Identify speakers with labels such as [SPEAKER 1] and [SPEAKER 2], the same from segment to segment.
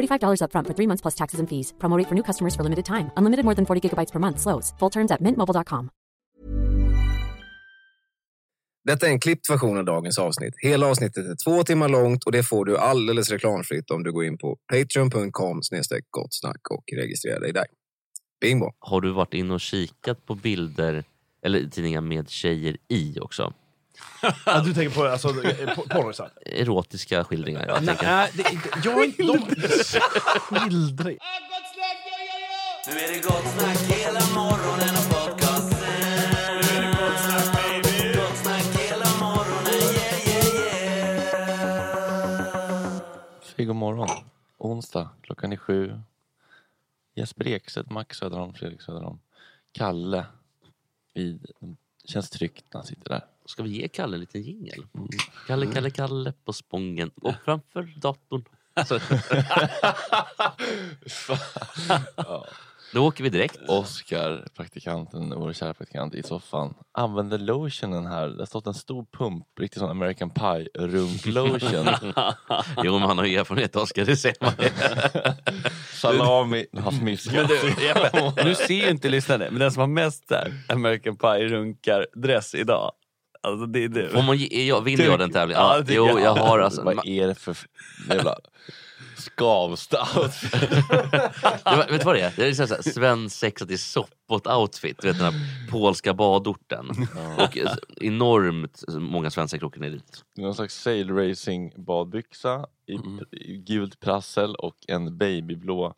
[SPEAKER 1] $45 upfront for three months plus taxes and fees. Promo rate for new customers for limited time. Unlimited more than 40 gigabytes per month. Slows. Full terms at mintmobile.com.
[SPEAKER 2] Detta är en klippt version av dagens avsnitt. Hela avsnittet är två timmar långt och det får du alldeles reklamfritt om du går in på patreon.com gottsnack och registrerar dig där. Bingo!
[SPEAKER 3] Har du varit inne och kikat på bilder eller tidningar med tjejer i också?
[SPEAKER 4] Ja, du tänker på alltså, po- porrisar?
[SPEAKER 3] Erotiska skildringar. Jag
[SPEAKER 4] Nej,
[SPEAKER 3] tänker.
[SPEAKER 4] nej, det, är inte- jag är inte... De, skildring.
[SPEAKER 5] Nu är det gott snack hela morgonen och podcasten. Nu är det gott snack baby. Gott snack hela morgonen, yeah, yeah, yeah.
[SPEAKER 6] Säg god morgon. Onsdag, klockan är sju. Jesper Ekstedt, Max Söderholm, Fredrik Söderholm. Kalle. Vid, känns tryggt när han sitter där.
[SPEAKER 3] Ska vi ge Kalle en liten jingel? Kalle, Kalle, Kalle på Spången och framför datorn.
[SPEAKER 6] Ja.
[SPEAKER 3] då åker vi direkt.
[SPEAKER 6] Oscar, praktikanten, vår kära praktikant i soffan, använder lotionen här. Det har stått en stor pump, riktigt sån American Pie runk-lotion.
[SPEAKER 3] Jo, men han har ju erfarenhet Oskar, det ser man.
[SPEAKER 6] Salami.
[SPEAKER 7] Men du, Jeppe, nu ser ju inte lyssnare, men den som har mest där, American Pie runkar dress idag. Alltså det är du.
[SPEAKER 3] Får man ge, jag vill
[SPEAKER 7] Du-
[SPEAKER 3] göra den tävlingen?
[SPEAKER 7] Ja,
[SPEAKER 3] Ja,
[SPEAKER 7] det
[SPEAKER 3] jo,
[SPEAKER 7] jag.
[SPEAKER 3] har alltså...
[SPEAKER 6] Vad är det för jävla
[SPEAKER 3] men vet du vad det är? Det är så här, Sven sexat i soppot-outfit, du vet den här polska badorten. Och eh, enormt många svenskar krockar ner dit.
[SPEAKER 6] Någon slags sail racing badbyxa i,
[SPEAKER 3] Mm.
[SPEAKER 6] i gult prassel och en babyblå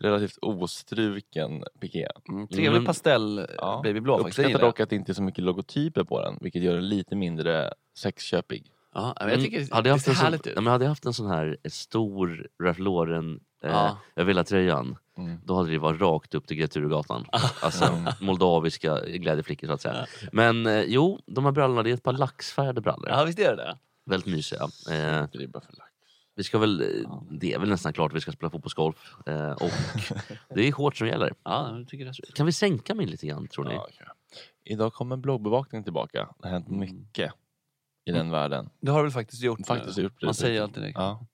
[SPEAKER 6] relativt ostruken piké.
[SPEAKER 7] Mm, trevlig
[SPEAKER 3] Men-
[SPEAKER 7] pastell
[SPEAKER 6] Ja.
[SPEAKER 7] babyblå
[SPEAKER 6] Jag
[SPEAKER 7] faktiskt. Jag
[SPEAKER 6] uppskattar dock att det inte är så mycket logotyper på den vilket gör den lite mindre sexköpig.
[SPEAKER 7] Ja, men jag tycker
[SPEAKER 3] Mm.
[SPEAKER 7] det
[SPEAKER 3] hade jag
[SPEAKER 7] ser
[SPEAKER 3] haft en
[SPEAKER 7] härligt
[SPEAKER 3] sån,
[SPEAKER 7] ut.
[SPEAKER 3] ja, men hade jag haft en sån här stor Ralph Lauren eh,
[SPEAKER 7] Ja.
[SPEAKER 3] jag vill ha tröjan
[SPEAKER 6] Mm.
[SPEAKER 3] då hade det varit rakt upp till Greta Thurgatan. Alltså moldaviska glädjeflickor så att säga. Men eh, jo, de här brallorna det är ett par laxfärgade brallor.
[SPEAKER 7] Ja, visst är det det?
[SPEAKER 3] Väldigt mysiga. Eh, vi ska väl, eh, det är väl nästan klart att vi ska spela fotbollsgolf. Eh, och det är hårt som gäller.
[SPEAKER 7] Ja, det.
[SPEAKER 3] Kan vi sänka mig lite grann tror ni?
[SPEAKER 6] Ja, okej. Idag kommer bloggbevakningen tillbaka. Det har hänt
[SPEAKER 7] Mm.
[SPEAKER 6] mycket i den världen.
[SPEAKER 7] Det har du väl faktiskt gjort.
[SPEAKER 6] Faktiskt
[SPEAKER 7] nu.
[SPEAKER 6] gjort det.
[SPEAKER 7] Man säger alltid det.
[SPEAKER 6] Ja.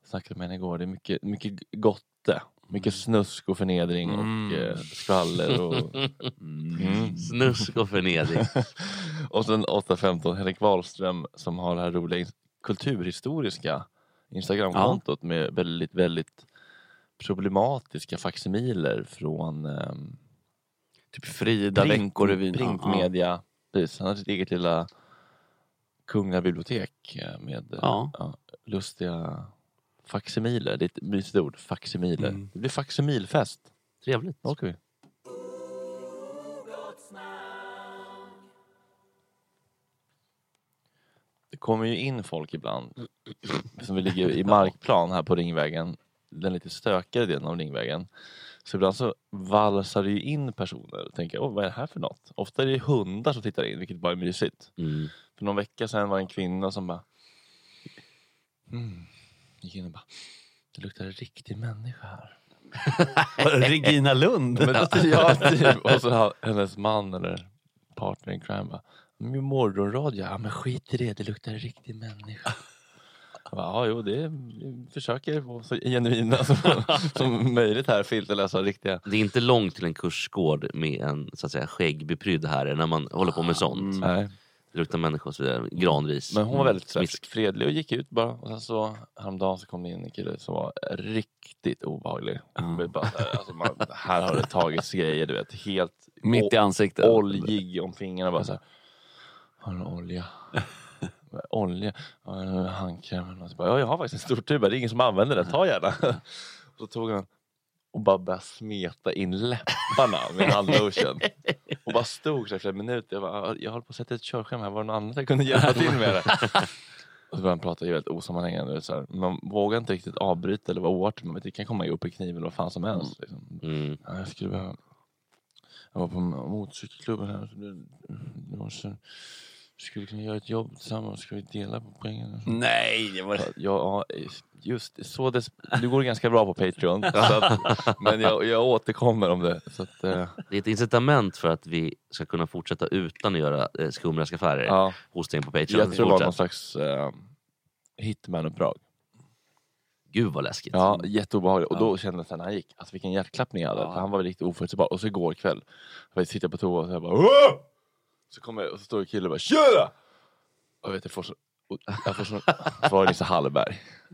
[SPEAKER 6] Jag snackade med henne igår. Det är mycket, mycket gotte. Mycket snusk och förnedring
[SPEAKER 7] Mm.
[SPEAKER 6] och eh, skvaller. Och, mm.
[SPEAKER 3] Snusk och förnedring.
[SPEAKER 6] och sen 8.15 Henrik Wahlström som har det här roliga kulturhistoriska Instagramkontot med väldigt, väldigt problematiska faksimiler från ehm,
[SPEAKER 7] Typ Frida
[SPEAKER 6] print,
[SPEAKER 7] Veckorevyn.
[SPEAKER 6] printmedia. Precis, han har sitt eget lilla Kungliga bibliotek eh, med eh,
[SPEAKER 7] Ja.
[SPEAKER 6] ja, lustiga faksimiler. Det är ett mysigt ord, faksimiler.
[SPEAKER 7] Mm.
[SPEAKER 6] Det blir faksimilfest.
[SPEAKER 3] Trevligt.
[SPEAKER 6] Då åker vi. Kommer ju in folk ibland som vi ligger i markplan här på Ringvägen, den lite stökigare delen av Ringvägen. Så ibland så valsar det ju in personer och tänker, åh vad är det här för något? Ofta är det hundar som tittar in, vilket bara är mysigt.
[SPEAKER 3] Mm.
[SPEAKER 6] För någon vecka sedan var det en kvinna som bara mm, gick in och bara, det luktar riktig människa här.
[SPEAKER 7] Regina Lund.
[SPEAKER 6] Men då, ja, typ. Och så hennes man eller partner in crime bara, morgonradio, ja men skit i det, det luktar en riktig människa. Ja, jo, det försöker vara så genuina som, som möjligt här, filterlösa riktiga.
[SPEAKER 3] Det är inte långt till en kursgård med en så att säga, skäggbeprydd herre när man håller på med sånt.
[SPEAKER 6] Nej.
[SPEAKER 3] Det luktar människor och så vidare. Granris.
[SPEAKER 6] Men hon var väldigt
[SPEAKER 3] Smisk.
[SPEAKER 6] fredlig och gick ut bara. Och sen så häromdagen så kom det in en kille som var riktigt obehaglig. Men Bara, alltså, man, här har det tagits grejer, du vet. Helt
[SPEAKER 7] Mitt i ansiktet.
[SPEAKER 6] oljig om fingrarna. Bara så här, har du olja? olja? Ja, Handkräm? Och så bara, Ja, jag har faktiskt en stor tub. Det är ingen som använder den. Ta gärna. Och så tog han och bara började smeta in läpparna med en handlotion. Och bara stod så i flera minuter. Jag, bara, jag håller på att sätta ett körschema här. Var det någon annan som kunde hjälpa till med det? Och så började han prata väldigt osammanhängande. Så här. Man vågar inte riktigt avbryta eller vara oartig. Det kan komma upp i kniven eller vad fan som helst. Liksom.
[SPEAKER 3] Mm.
[SPEAKER 6] Ja, jag skulle behöva... Jag var på motorcykelklubben här. Så, vi skulle kunna göra ett jobb tillsammans. Ska vi dela på pengarna?
[SPEAKER 7] Nej, det var...
[SPEAKER 6] Ja, just det. Så det, du går ganska bra på Patreon. Så att, men jag, jag återkommer om det. Så att, eh,
[SPEAKER 3] Det är ett incitament för att vi ska kunna fortsätta utan att göra eh, skumraskaffärer
[SPEAKER 6] ja,
[SPEAKER 3] hos dig på Patreon.
[SPEAKER 6] jag tror det var någon slags eh, hitman-uppdrag.
[SPEAKER 3] Gud vad läskigt.
[SPEAKER 6] Ja, jätteobehagligt. Och då kände jag när han gick, alltså vilken hjärtklappning jag hade.
[SPEAKER 7] Ja.
[SPEAKER 6] För han var riktigt oförutsägbar. Och så igår kväll, jag sitter på toa och så jag bara Åh! Så kommer jag och så står en kille och bara Tjena! Och jag vet, jag får så, jag får så, så var det Nisse Hallberg.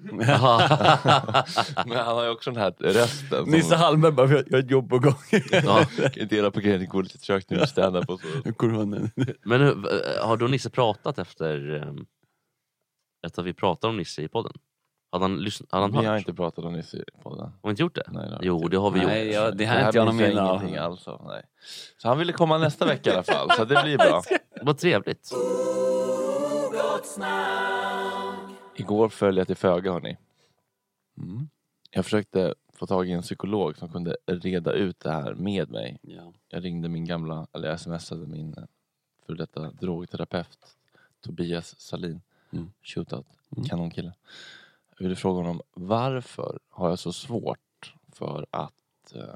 [SPEAKER 6] Men han har ju också den här rösten. som-
[SPEAKER 7] Nisse Hallberg bara, jag har ett jobb på gång.
[SPEAKER 3] Ja.
[SPEAKER 6] Kan dela på grejen, det går lite trögt nu stand-up och så.
[SPEAKER 7] Coronan.
[SPEAKER 3] Men eh, har då Nisse pratat efter, eh, efter att vi pratade om Nisse i podden? Hade han, lyssn- hade han
[SPEAKER 6] Vi
[SPEAKER 3] hört?
[SPEAKER 6] har inte pratat om Nisse i podden.
[SPEAKER 3] Har vi inte gjort det?
[SPEAKER 6] Nej, det har vi
[SPEAKER 3] jo,
[SPEAKER 6] inte.
[SPEAKER 3] det har vi
[SPEAKER 7] Nej,
[SPEAKER 3] gjort.
[SPEAKER 7] ja, det här är inte jag någon
[SPEAKER 6] minns jag
[SPEAKER 7] minne av.
[SPEAKER 6] ingenting alls av. Nej. Så han ville komma nästa vecka i alla fall, så det blir bra.
[SPEAKER 3] Vad trevligt.
[SPEAKER 6] Igår föll jag till föga hörni.
[SPEAKER 7] Mm.
[SPEAKER 6] Jag försökte få tag i en psykolog som kunde reda ut det här med mig.
[SPEAKER 7] Ja.
[SPEAKER 6] Jag ringde min gamla, eller jag smsade min eh, för detta drogterapeut Tobias Salin.
[SPEAKER 7] Mm.
[SPEAKER 6] Shootout.
[SPEAKER 7] Mm.
[SPEAKER 6] Kanonkille. Jag ville fråga honom varför har jag så svårt för att eh,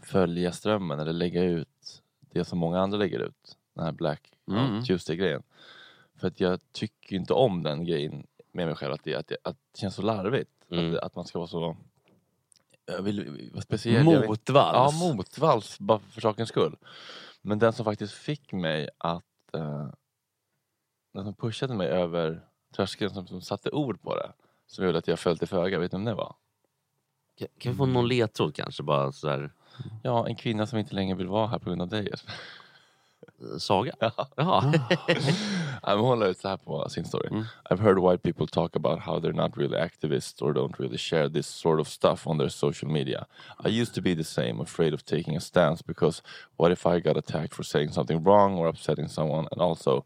[SPEAKER 6] följa strömmen eller lägga ut det som många andra lägger ut. Den här Black
[SPEAKER 7] Mm.
[SPEAKER 6] Tuesday-grejen. För att jag tycker inte om den grejen med mig själv. Att det, att det, att det känns så larvigt.
[SPEAKER 3] Mm.
[SPEAKER 6] Att, att man ska vara så... Jag vill vara speciell. Vill-
[SPEAKER 7] Motvalls.
[SPEAKER 6] Ja, motvalls. Bara för sakens skull. Men den som faktiskt fick mig att... Eh, den som pushade mig över tröskeln, som, som satte ord på det. Som gjorde att jag föll till föga. Vet du vem det var?
[SPEAKER 3] Kan, kan vi få någon ledtråd kanske? Bara sådär.
[SPEAKER 6] Ja, en kvinna som inte längre vill vara här på grund av dig.
[SPEAKER 3] Saga?
[SPEAKER 6] Ja.
[SPEAKER 3] Jaha.
[SPEAKER 6] Ja, men Hon la ut så här på sin story.
[SPEAKER 7] Mm.
[SPEAKER 6] I've heard white people talk about how they're not really activists or don't really share this sort of stuff on their social media. I used to be the same, afraid of taking a stance because what if I got attacked for saying something wrong or upsetting someone? And also,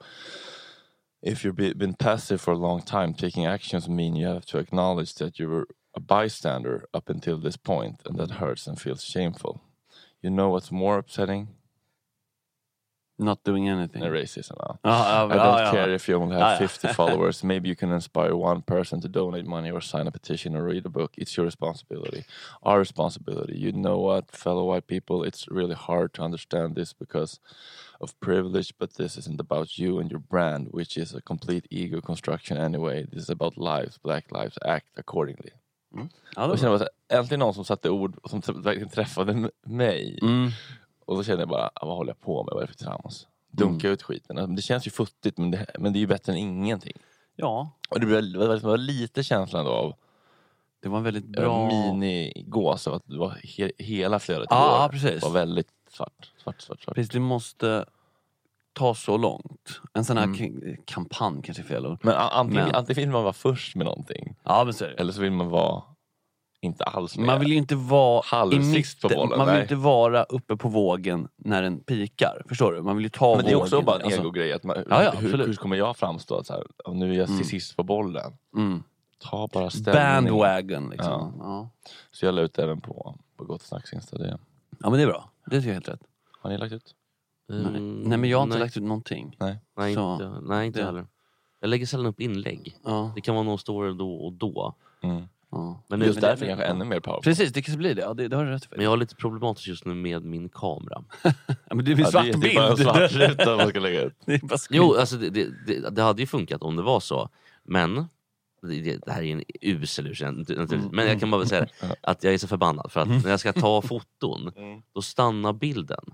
[SPEAKER 6] if you've been passive for a long time, taking actions mean you have to acknowledge that you were a bystander up until this point, and that hurts and feels shameful. You know what's more upsetting?
[SPEAKER 7] Not doing anything.
[SPEAKER 6] than racism. Ja.
[SPEAKER 7] Ja, ja,
[SPEAKER 6] I don't
[SPEAKER 7] ja.
[SPEAKER 6] care if you only have
[SPEAKER 7] ja.
[SPEAKER 6] 50 followers. Maybe you can inspire one person to donate money or sign a petition or read a book. It's your responsibility. Our responsibility. You know what, fellow white people, it's really hard to understand this because of privilege, but this isn't about you and your brand, which is a complete ego construction anyway. This is about lives. Black lives act accordingly. Mm.
[SPEAKER 7] Ja,
[SPEAKER 6] Och
[SPEAKER 7] det
[SPEAKER 6] jag
[SPEAKER 7] var
[SPEAKER 6] kände
[SPEAKER 7] bra.
[SPEAKER 6] bara, så här, äntligen någon som satte ord som verkligen träffade mig.
[SPEAKER 7] Mm.
[SPEAKER 6] Och då kände jag bara, ah, vad håller jag på med? Vad är det för trams? Dunka ut skiten. Alltså, Det känns ju futtigt men det, men det är ju bättre än ingenting.
[SPEAKER 7] Ja,
[SPEAKER 6] Och det var, lite känslan då av
[SPEAKER 7] det var en väldigt
[SPEAKER 6] bra... minigås att det var he, hela flödet
[SPEAKER 7] ja, precis.
[SPEAKER 6] var väldigt svart. svart, svart, svart.
[SPEAKER 7] Precis, det måste ta så långt. En sån här
[SPEAKER 6] Mm.
[SPEAKER 7] kampanj kanske är fel ord.
[SPEAKER 6] Men antingen,
[SPEAKER 7] Men-
[SPEAKER 6] antingen vill man vara först med någonting
[SPEAKER 7] Ja, men så är det.
[SPEAKER 6] eller så vill man vara inte alls med.
[SPEAKER 7] Man vill ju inte vara i mitten.
[SPEAKER 6] bollen,
[SPEAKER 7] Man vill
[SPEAKER 6] nej.
[SPEAKER 7] inte vara uppe på vågen när den pikar. Förstår du? Man vill ju ta
[SPEAKER 6] men det är också
[SPEAKER 7] vågen.
[SPEAKER 6] bara en
[SPEAKER 7] Alltså,
[SPEAKER 6] ego-grej. Att man,
[SPEAKER 7] Ja, ja,
[SPEAKER 6] hur, hur kommer jag framstå? Att Så här, och nu är jag
[SPEAKER 7] Mm.
[SPEAKER 6] sist på bollen.
[SPEAKER 7] mm.
[SPEAKER 6] Ta bara ställning.
[SPEAKER 7] Bandwagon liksom. Ja.
[SPEAKER 6] Så jag la ut även på, på Gott Snacks Insta. Det.
[SPEAKER 7] ja, men det är bra. Det tycker jag är helt rätt.
[SPEAKER 6] Har ni lagt ut?
[SPEAKER 7] Nej.
[SPEAKER 3] Mm,
[SPEAKER 7] Nej, men jag har inte
[SPEAKER 3] nej.
[SPEAKER 7] lagt ut någonting.
[SPEAKER 6] Nej.
[SPEAKER 3] Nej,
[SPEAKER 7] Så,
[SPEAKER 3] inte, nej, inte
[SPEAKER 7] det-
[SPEAKER 3] heller. Jag lägger sällan upp inlägg.
[SPEAKER 7] Ja.
[SPEAKER 3] Det kan vara någon story då och då.
[SPEAKER 6] Mm.
[SPEAKER 7] Ja.
[SPEAKER 3] Men,
[SPEAKER 6] Just därför kanske ännu mer powerful.
[SPEAKER 7] Precis, det kanske blir det. Ja, det, det har du rätt för.
[SPEAKER 3] men jag har lite problematiskt just nu med min kamera.
[SPEAKER 7] Ja, men det är
[SPEAKER 6] Ja,
[SPEAKER 7] svart
[SPEAKER 6] det, är- det är bara en
[SPEAKER 7] bild.
[SPEAKER 6] svart ruta man ska lägga ut.
[SPEAKER 7] Det
[SPEAKER 3] Jo, alltså det, det, det, det hade ju funkat om det var så. Men, det, det det här är en usel ursäkt naturligtvis. Men jag kan bara säga det, att jag är så förbannad. För att när jag ska ta foton,
[SPEAKER 6] Mm.
[SPEAKER 3] då stannar bilden.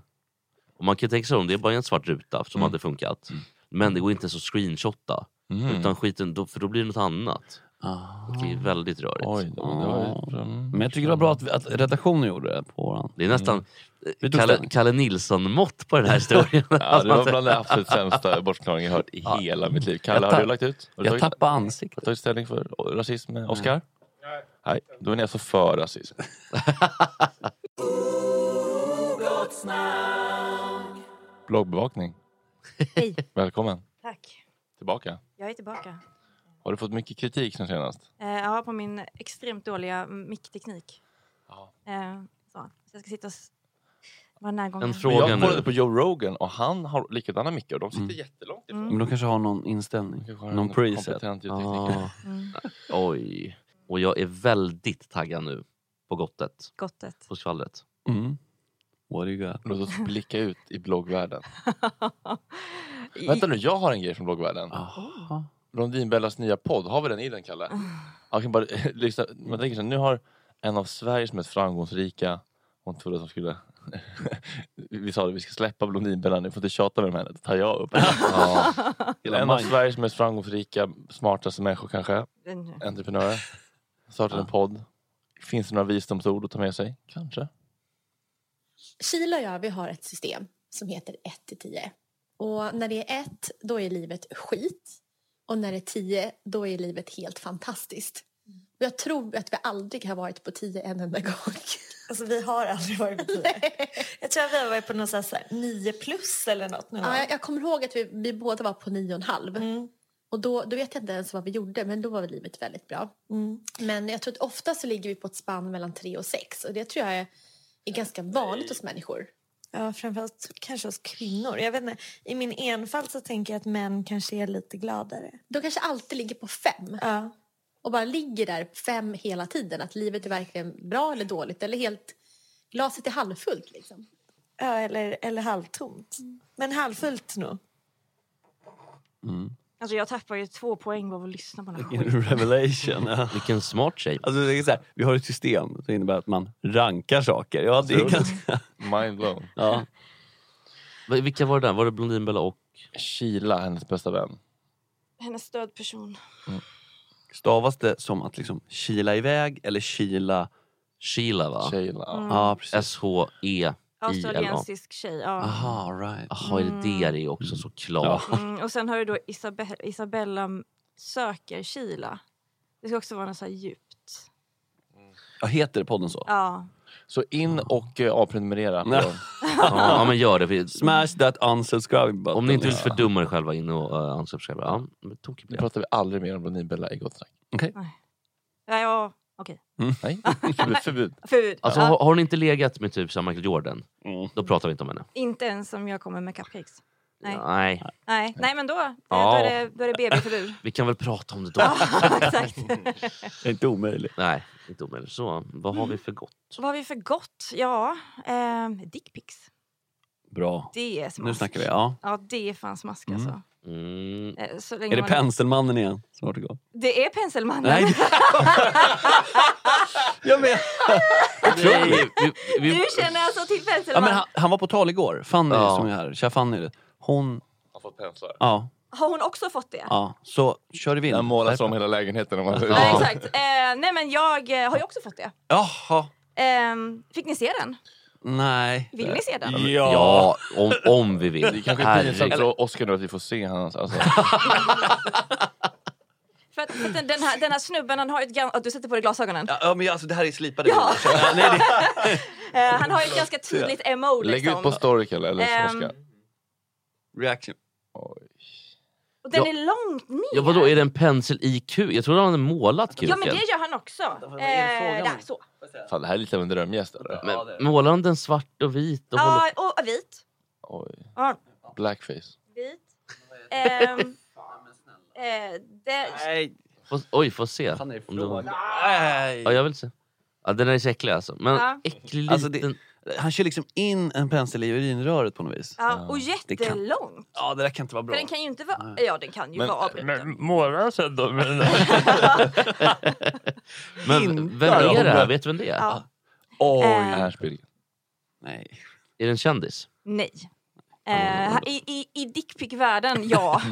[SPEAKER 3] Och man kan tänka sig om det är bara en svart ruta som
[SPEAKER 6] Mm.
[SPEAKER 3] hade funkat. Men det går inte att screenshotta.
[SPEAKER 6] Mm.
[SPEAKER 3] Utan skiten, då, för då blir det något annat.
[SPEAKER 7] Ah.
[SPEAKER 3] Det är väldigt rörigt.
[SPEAKER 6] Oj, då, det var ju... mm.
[SPEAKER 7] Men jag tycker det var bra att, att redaktionen gjorde det på våran.
[SPEAKER 3] Det är nästan eh,
[SPEAKER 7] tog
[SPEAKER 3] Kalle. Kalle Nilsson-mått på den här historien.
[SPEAKER 6] Ja, det var bland det absolut sämsta bortförklaringen jag hört i hela mitt liv. Kalle, har du lagt ut? Du
[SPEAKER 7] Jag
[SPEAKER 6] tagit,
[SPEAKER 7] tappade
[SPEAKER 6] har du
[SPEAKER 7] ansiktet.
[SPEAKER 6] tagit ställning för rasism, Oscar? Nej. Då är ni alltså för rasism. Bloggbevakning.
[SPEAKER 8] Hej.
[SPEAKER 6] Välkommen
[SPEAKER 8] Tack.
[SPEAKER 6] tillbaka.
[SPEAKER 8] Jag är tillbaka.
[SPEAKER 6] Har du fått mycket kritik sen senast?
[SPEAKER 8] Eh, ja, på min extremt dåliga mickteknik.
[SPEAKER 6] Ja.
[SPEAKER 8] Eh, så. så jag ska sitta och vara närgången.
[SPEAKER 3] En
[SPEAKER 6] Men
[SPEAKER 3] fråga
[SPEAKER 6] jag
[SPEAKER 3] nu.
[SPEAKER 6] kollade på Joe Rogan och han har likadana mickar och de sitter
[SPEAKER 7] Mm.
[SPEAKER 6] jättelångt ifrån.
[SPEAKER 7] Men de kanske har någon inställning.
[SPEAKER 6] Har
[SPEAKER 7] Någon
[SPEAKER 6] en
[SPEAKER 7] preset.
[SPEAKER 3] Ah,
[SPEAKER 8] Mm.
[SPEAKER 3] oj. Och jag är väldigt taggad nu på gottet,
[SPEAKER 8] Gottet.
[SPEAKER 3] på skvallret.
[SPEAKER 7] Mm. What do you got?
[SPEAKER 6] Låt oss blicka ut i bloggvärlden.
[SPEAKER 8] I-
[SPEAKER 6] Vänta nu, jag har en grej från bloggvärlden.
[SPEAKER 7] Aha.
[SPEAKER 6] Blondinbellas nya podd, har vi den i den Kalle? Jag kan bara, lyssna, man tänker så här, nu har en av Sveriges mest framgångsrika, hon trodde att de skulle vi sa det, vi ska släppa Blondinbella nu, får inte tjata med henne, det tar jag upp.
[SPEAKER 3] Ja.
[SPEAKER 6] En av. Sveriges mest framgångsrika, smartaste människor kanske, entreprenörer. Startade en podd. Finns det några visdomsord att ta med sig? Kanske.
[SPEAKER 9] Kila och jag vi har ett system som heter 1 till 10. Och när det är 1 då är livet skit. Och när det är 10 då är livet helt fantastiskt. Och jag tror att vi aldrig har varit på 10 en enda gång.
[SPEAKER 10] Alltså vi har aldrig varit på tio. Jag tror att vi har varit på här, så här nio plus eller något nu.
[SPEAKER 9] Ja, jag, jag kommer ihåg att vi, vi båda var på 9,5.
[SPEAKER 10] Mm.
[SPEAKER 9] Och då, då vet jag inte ens vad vi gjorde, men då var livet väldigt bra.
[SPEAKER 10] Mm.
[SPEAKER 9] Men jag tror att ofta så ligger vi på ett spann mellan 3 och 6. Och det tror jag är, är ganska vanligt hos människor.
[SPEAKER 10] Ja, framförallt kanske hos kvinnor. Jag vet inte, I min enfald så tänker jag att män kanske är lite gladare.
[SPEAKER 9] De kanske alltid ligger på fem.
[SPEAKER 10] Ja.
[SPEAKER 9] Och bara ligger där fem hela tiden. Att livet är verkligen bra eller dåligt. Eller helt... Glaset är halvfullt liksom.
[SPEAKER 10] Ja, eller, eller halvtomt. Men halvfullt nog.
[SPEAKER 7] Mm.
[SPEAKER 8] Alltså jag tappar ju två poäng av att lyssna på den här
[SPEAKER 7] Vilken revelation. Ja.
[SPEAKER 3] Vilken smart tjej.
[SPEAKER 7] Alltså, det är så här, vi har ett system som innebär att man rankar saker. Ja, det är ganska...
[SPEAKER 6] Mind blown.
[SPEAKER 7] Ja.
[SPEAKER 3] Vilka var det där? Var det Blondinbella och?
[SPEAKER 6] Sheila, hennes bästa vän.
[SPEAKER 8] Hennes stödperson.
[SPEAKER 7] Stavas det som att liksom kila iväg eller kila...
[SPEAKER 3] Sheila va?
[SPEAKER 6] Sheila.
[SPEAKER 8] Mm.
[SPEAKER 7] Ja, precis.
[SPEAKER 3] S-H-E-I-L-A.
[SPEAKER 8] Australiensisk tjej. Ja.
[SPEAKER 7] Aha, right.
[SPEAKER 3] Jaha, är det det det är också såklart?
[SPEAKER 8] Mm, och sen har du då Isabe- Isabella söker Kila. Det ska också vara något så här djupt.
[SPEAKER 7] Ja, heter podden så?
[SPEAKER 8] Ja.
[SPEAKER 6] Så in och uh, avprenumerera.
[SPEAKER 7] Nej.
[SPEAKER 3] Ja, ja men gör det.
[SPEAKER 7] Smash that unsubscribe button.
[SPEAKER 3] Om ni inte vill fördumma er själva in och uh, unsubscribe. Ja,
[SPEAKER 6] Nu pratar vi aldrig mer om Blondinbella i Gott Snack.
[SPEAKER 8] Ja, ja okej.
[SPEAKER 6] Nej, förbud. förbud.
[SPEAKER 8] Förbud.
[SPEAKER 3] Alltså,
[SPEAKER 8] Ja.
[SPEAKER 3] har, har ni inte legat med typ som Michael Jordan,
[SPEAKER 7] Mm.
[SPEAKER 3] då pratar vi inte om henne.
[SPEAKER 8] Inte ens om jag kommer med cupcakes. Nej.
[SPEAKER 3] Nej.
[SPEAKER 8] Nej, Nej men då,
[SPEAKER 3] Ja.
[SPEAKER 8] då, är det, då är det BB-förbud.
[SPEAKER 3] Vi kan väl prata om det då.
[SPEAKER 8] Exakt.
[SPEAKER 7] Det är inte omöjligt.
[SPEAKER 3] Nej, inte omöjligt. Så, vad har vi för gott?
[SPEAKER 8] Vad har vi för gott? Ja, eh, dickpics.
[SPEAKER 7] Bra.
[SPEAKER 8] Det är smask.
[SPEAKER 7] Nu snackar vi. Ja.
[SPEAKER 8] Ja, det är fan smask
[SPEAKER 7] Mm.
[SPEAKER 8] alltså.
[SPEAKER 3] Mm.
[SPEAKER 8] Eh, Så länge
[SPEAKER 7] Är det
[SPEAKER 8] man-
[SPEAKER 7] penselmannen igen? Så varsågod.
[SPEAKER 8] Det är penselmannen.
[SPEAKER 7] Nej, Jag med.
[SPEAKER 3] Nej, vi, vi,
[SPEAKER 8] Du känner alltså till
[SPEAKER 7] Ja,
[SPEAKER 8] penselmannen?
[SPEAKER 7] men han, han var på tal igår. Fanny
[SPEAKER 3] Ja.
[SPEAKER 7] som är här. Tja Fanny. Hon...
[SPEAKER 6] Har fått penslar.
[SPEAKER 7] Ja.
[SPEAKER 8] Har hon också fått det?
[SPEAKER 7] ja. Så kör vi in.
[SPEAKER 6] Den målas om hela lägenheten. Om man säger.
[SPEAKER 8] Ja, exakt. Eh, nej men jag eh, har ju också fått det.
[SPEAKER 7] Jaha.
[SPEAKER 8] Eh, fick ni se den?
[SPEAKER 7] Nej.
[SPEAKER 8] Vill ni se den?
[SPEAKER 3] ja, om, om vi
[SPEAKER 6] Det
[SPEAKER 3] vill.
[SPEAKER 6] är kanske är pinsamt för Oscar nu att vi får se hans... Alltså.
[SPEAKER 8] För att, för att den, den, här, den här snubben han har ju ett gan- Du sätter på dig glasögonen.
[SPEAKER 7] Ja, ja, men alltså det här är slipade
[SPEAKER 8] Ja.
[SPEAKER 7] Ja, nej, det...
[SPEAKER 8] Eh, han har ju ett ganska tydligt MO
[SPEAKER 6] Lägg
[SPEAKER 8] liksom.
[SPEAKER 6] ut på Storycal eller
[SPEAKER 8] Ehm,
[SPEAKER 6] Oscar.
[SPEAKER 7] Reaction.
[SPEAKER 6] Oj.
[SPEAKER 8] Och den
[SPEAKER 3] Ja.
[SPEAKER 8] är långt ner.
[SPEAKER 3] Ja, vadå, är det en pensel i kuk? Jag trodde han hade målat kuken.
[SPEAKER 8] Ja men det gör han också. Eh, där, så.
[SPEAKER 6] Fan, det här är lite av en drömgäst. Eller?
[SPEAKER 3] Men målar han den svart och vit? Och håller...
[SPEAKER 8] Ja, och vit.
[SPEAKER 6] Oj.
[SPEAKER 8] Ja,
[SPEAKER 6] Blackface.
[SPEAKER 8] vit. Ehm, eh, det,
[SPEAKER 7] Nej.
[SPEAKER 3] Få, oj, får se.
[SPEAKER 7] Fan är det
[SPEAKER 3] Om det-
[SPEAKER 7] frågan? Nej.
[SPEAKER 3] Ja, jag vill se. Ja, den är så äcklig alltså. Men
[SPEAKER 8] Ja.
[SPEAKER 3] äcklig liten...
[SPEAKER 7] Alltså, det- Han kör liksom in en pensel i urinröret på något vis.
[SPEAKER 8] ja, och
[SPEAKER 7] Det kan-
[SPEAKER 8] jättelångt.
[SPEAKER 7] Ja, det där kan inte vara
[SPEAKER 8] För
[SPEAKER 7] bra.
[SPEAKER 8] den kan ju inte vara... Ja, den kan ju
[SPEAKER 6] Men,
[SPEAKER 8] vara avbruten.
[SPEAKER 6] men måla sen då. Men,
[SPEAKER 3] Men vem är det här? Vet du vem det är?
[SPEAKER 8] Ja.
[SPEAKER 7] Oj.
[SPEAKER 8] Eh.
[SPEAKER 7] Nej.
[SPEAKER 3] Är det en kändis?
[SPEAKER 8] Nej. Eh, I i, i dickpic-världen, ja.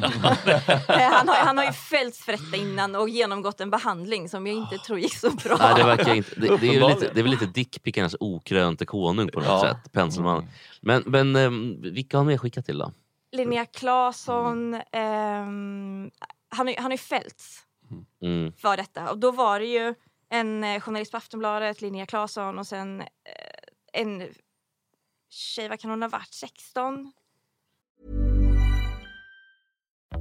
[SPEAKER 8] Eh, han, har, han har ju fällts för detta innan och genomgått en behandling som jag inte tror gick så bra.
[SPEAKER 3] Nej, det verkar inte. Det, det, är, ju
[SPEAKER 7] Uppenbarligen.
[SPEAKER 3] lite, det är väl lite dickpickarnas okrönte konung på något
[SPEAKER 6] Ja.
[SPEAKER 3] sätt. Penselman. Men, men um, vilka har mer skickat till då?
[SPEAKER 8] Linnea Claesson, ehm, han, har- han har ju fällts
[SPEAKER 3] Mm.
[SPEAKER 8] för detta. Och då var det ju en eh, journalist på Aftonbladet, Linnea Claesson och sen eh, en tjej, vad kan hon ha varit, 16?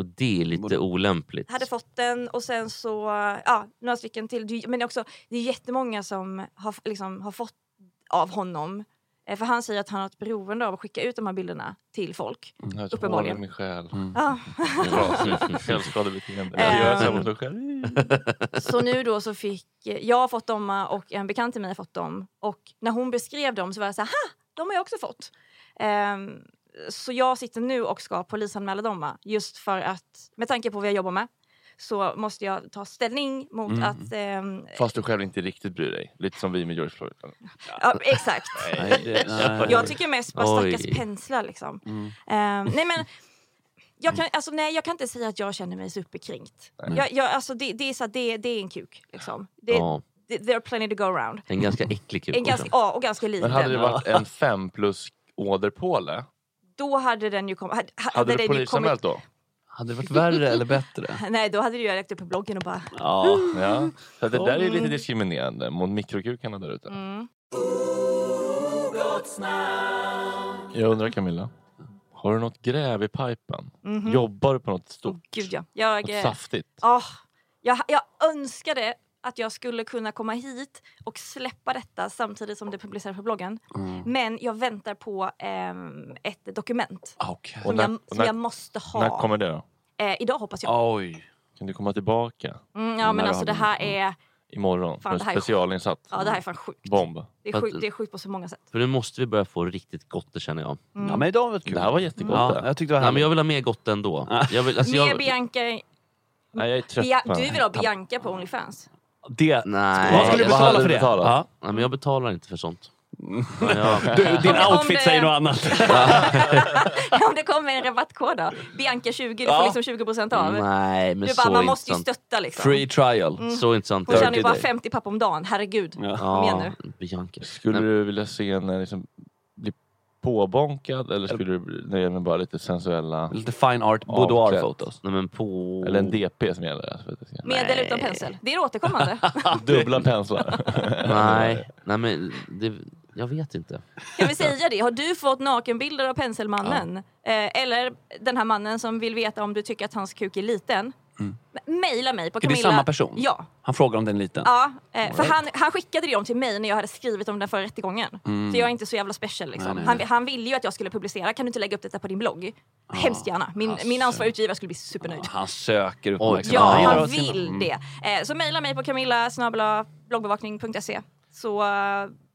[SPEAKER 3] Och det är lite olämpligt.
[SPEAKER 8] hade fått den och sen så, ja, några stycken till. Men också, det är jättemånga som har, liksom, har fått av honom. Eh, För han säger att han har ett beroende av att skicka ut de här bilderna till folk.
[SPEAKER 6] Jag har ett hål i
[SPEAKER 8] Uppenbarligen.
[SPEAKER 6] min själ.
[SPEAKER 8] Ja.
[SPEAKER 6] Trasigt. Självskadebeteende. Jag gör så
[SPEAKER 8] nu då så fick jag har fått dem och en bekant till mig har fått dem. Och när hon beskrev dem så var jag så här, ha! De har jag också fått. Ehm, så jag sitter nu och ska polisanmäla dem just för att med tanke på vad jag jobbar med så måste jag ta ställning mot
[SPEAKER 6] Mm.
[SPEAKER 8] att... ehm,
[SPEAKER 6] Fast du själv inte riktigt bryr dig. Lite som vi med George Floyd.
[SPEAKER 8] ja, exakt.
[SPEAKER 6] Nej, det- nej.
[SPEAKER 8] Jag tycker mest bara
[SPEAKER 6] Oj.
[SPEAKER 8] stackars penslar liksom.
[SPEAKER 6] Mm.
[SPEAKER 8] Ehm, nej men jag kan, alltså, nej, jag kan inte säga att jag känner mig superkränkt. Jag, jag, alltså, det, det, är så, att det, det är en kuk. Liksom. Det,
[SPEAKER 3] Ja.
[SPEAKER 8] det, there are plenty to go around.
[SPEAKER 3] En ganska äcklig kuk
[SPEAKER 8] En ganska, ja, och ganska liten.
[SPEAKER 6] Men hade det varit en fem plus åderpåle,
[SPEAKER 8] Då hade den ju kommit... Hade,
[SPEAKER 6] hade du
[SPEAKER 8] den ju
[SPEAKER 6] polisanmält
[SPEAKER 8] kommit,
[SPEAKER 6] då?
[SPEAKER 7] Hade det varit värre eller bättre?
[SPEAKER 8] Nej, då hade du ju lagt upp på bloggen och bara...
[SPEAKER 6] Ja. ja. Så det där är lite
[SPEAKER 8] Mm.
[SPEAKER 6] diskriminerande mot mikrokukarna där ute.
[SPEAKER 8] Mm.
[SPEAKER 6] Jag undrar Camilla, har du något gräv i pipen?
[SPEAKER 8] Mhm.
[SPEAKER 6] Jobbar du på något stort?
[SPEAKER 8] Gud ja. Jag,
[SPEAKER 6] Något saftigt?
[SPEAKER 8] åh, jag, jag önskade att jag skulle kunna komma hit och släppa detta samtidigt som det publiceras på bloggen.
[SPEAKER 6] Mm.
[SPEAKER 8] Men jag väntar på ehm, ett dokument
[SPEAKER 6] Okay.
[SPEAKER 8] som, jag, som jag måste ha.
[SPEAKER 6] När kommer det då?
[SPEAKER 8] Eh, idag hoppas jag.
[SPEAKER 6] Oj. Kan du komma tillbaka?
[SPEAKER 8] Mm, ja men
[SPEAKER 6] När
[SPEAKER 8] alltså det här är...
[SPEAKER 6] Imorgon?
[SPEAKER 8] Fan, det här är
[SPEAKER 6] specialinsatt?
[SPEAKER 8] Ja det här är fan sjukt.
[SPEAKER 6] Bomb?
[SPEAKER 8] Det är sjukt, det är sjukt på så många sätt.
[SPEAKER 3] För nu måste vi börja få riktigt gott det känner jag.
[SPEAKER 8] Mm. Ja, men
[SPEAKER 7] idag var det kul.
[SPEAKER 6] Det här var jättegott.
[SPEAKER 7] Ja,
[SPEAKER 6] det.
[SPEAKER 7] jag tyckte det var
[SPEAKER 3] Nej, men jag vill ha mer gott ändå. Jag vill, alltså,
[SPEAKER 8] Mer
[SPEAKER 3] jag,
[SPEAKER 8] Bianca...
[SPEAKER 6] Nej, jag är trött
[SPEAKER 8] Bia, du vill ha Bianca på Onlyfans?
[SPEAKER 7] Det...
[SPEAKER 3] Nej.
[SPEAKER 7] Vad skulle du betala för det?
[SPEAKER 3] betalat?
[SPEAKER 7] Ja.
[SPEAKER 3] Nej, men jag betalar inte för sånt. Ja.
[SPEAKER 7] Du, din
[SPEAKER 8] Om-
[SPEAKER 7] outfit
[SPEAKER 8] det-
[SPEAKER 7] säger något annat.
[SPEAKER 8] Om det kommer en rabattkod då? Bianca 20, du
[SPEAKER 7] Ja.
[SPEAKER 8] får liksom 20% av.
[SPEAKER 3] Nej, men
[SPEAKER 8] du
[SPEAKER 3] så
[SPEAKER 8] bara, man måste ju stötta liksom.
[SPEAKER 7] Free trial.
[SPEAKER 8] Mm.
[SPEAKER 3] Så intressant.
[SPEAKER 8] Hon tjänar ju bara
[SPEAKER 3] day.
[SPEAKER 8] 50 papp om dagen, herregud. Kom igen nu.
[SPEAKER 3] Bianca.
[SPEAKER 6] Skulle du vilja se henne liksom bli påbonkad eller skulle du nöja med bara lite sensuella...
[SPEAKER 7] Lite fine art boudoir-fotos.
[SPEAKER 3] Nej, men på...
[SPEAKER 6] Eller en DP som gäller. alltså,
[SPEAKER 8] Med eller utan pensel? Det är återkommande.
[SPEAKER 6] Dubbla penslar.
[SPEAKER 3] Nej, nej men det, jag vet inte.
[SPEAKER 8] Kan vi säga det? Har du fått nakenbilder av penselmannen? Eh, eller den här mannen som vill veta om du tycker att hans kuk är liten?
[SPEAKER 7] Mm.
[SPEAKER 8] Mejla mig på
[SPEAKER 7] Är det
[SPEAKER 8] Camilla.
[SPEAKER 7] samma person?
[SPEAKER 8] Ja.
[SPEAKER 7] Han frågar om den är liten.
[SPEAKER 8] Ja, eh, för
[SPEAKER 7] Alright.
[SPEAKER 8] han, han skickade dem till mig när jag hade skrivit om den förra rättegången.
[SPEAKER 7] Mm.
[SPEAKER 8] Så jag är inte så jävla special. Liksom.
[SPEAKER 7] Nej, nej,
[SPEAKER 8] Han,
[SPEAKER 7] nej.
[SPEAKER 8] han ville ju att jag skulle publicera. Kan du inte lägga upp detta på din blogg? Hemskt gärna. Min, min ansvariga utgivare skulle bli supernöjd.
[SPEAKER 7] Han söker
[SPEAKER 8] Ja,
[SPEAKER 7] uppmärksamhet.
[SPEAKER 8] han vill det. Eh, så mejla mig på camilla bloggbevakning.se så uh,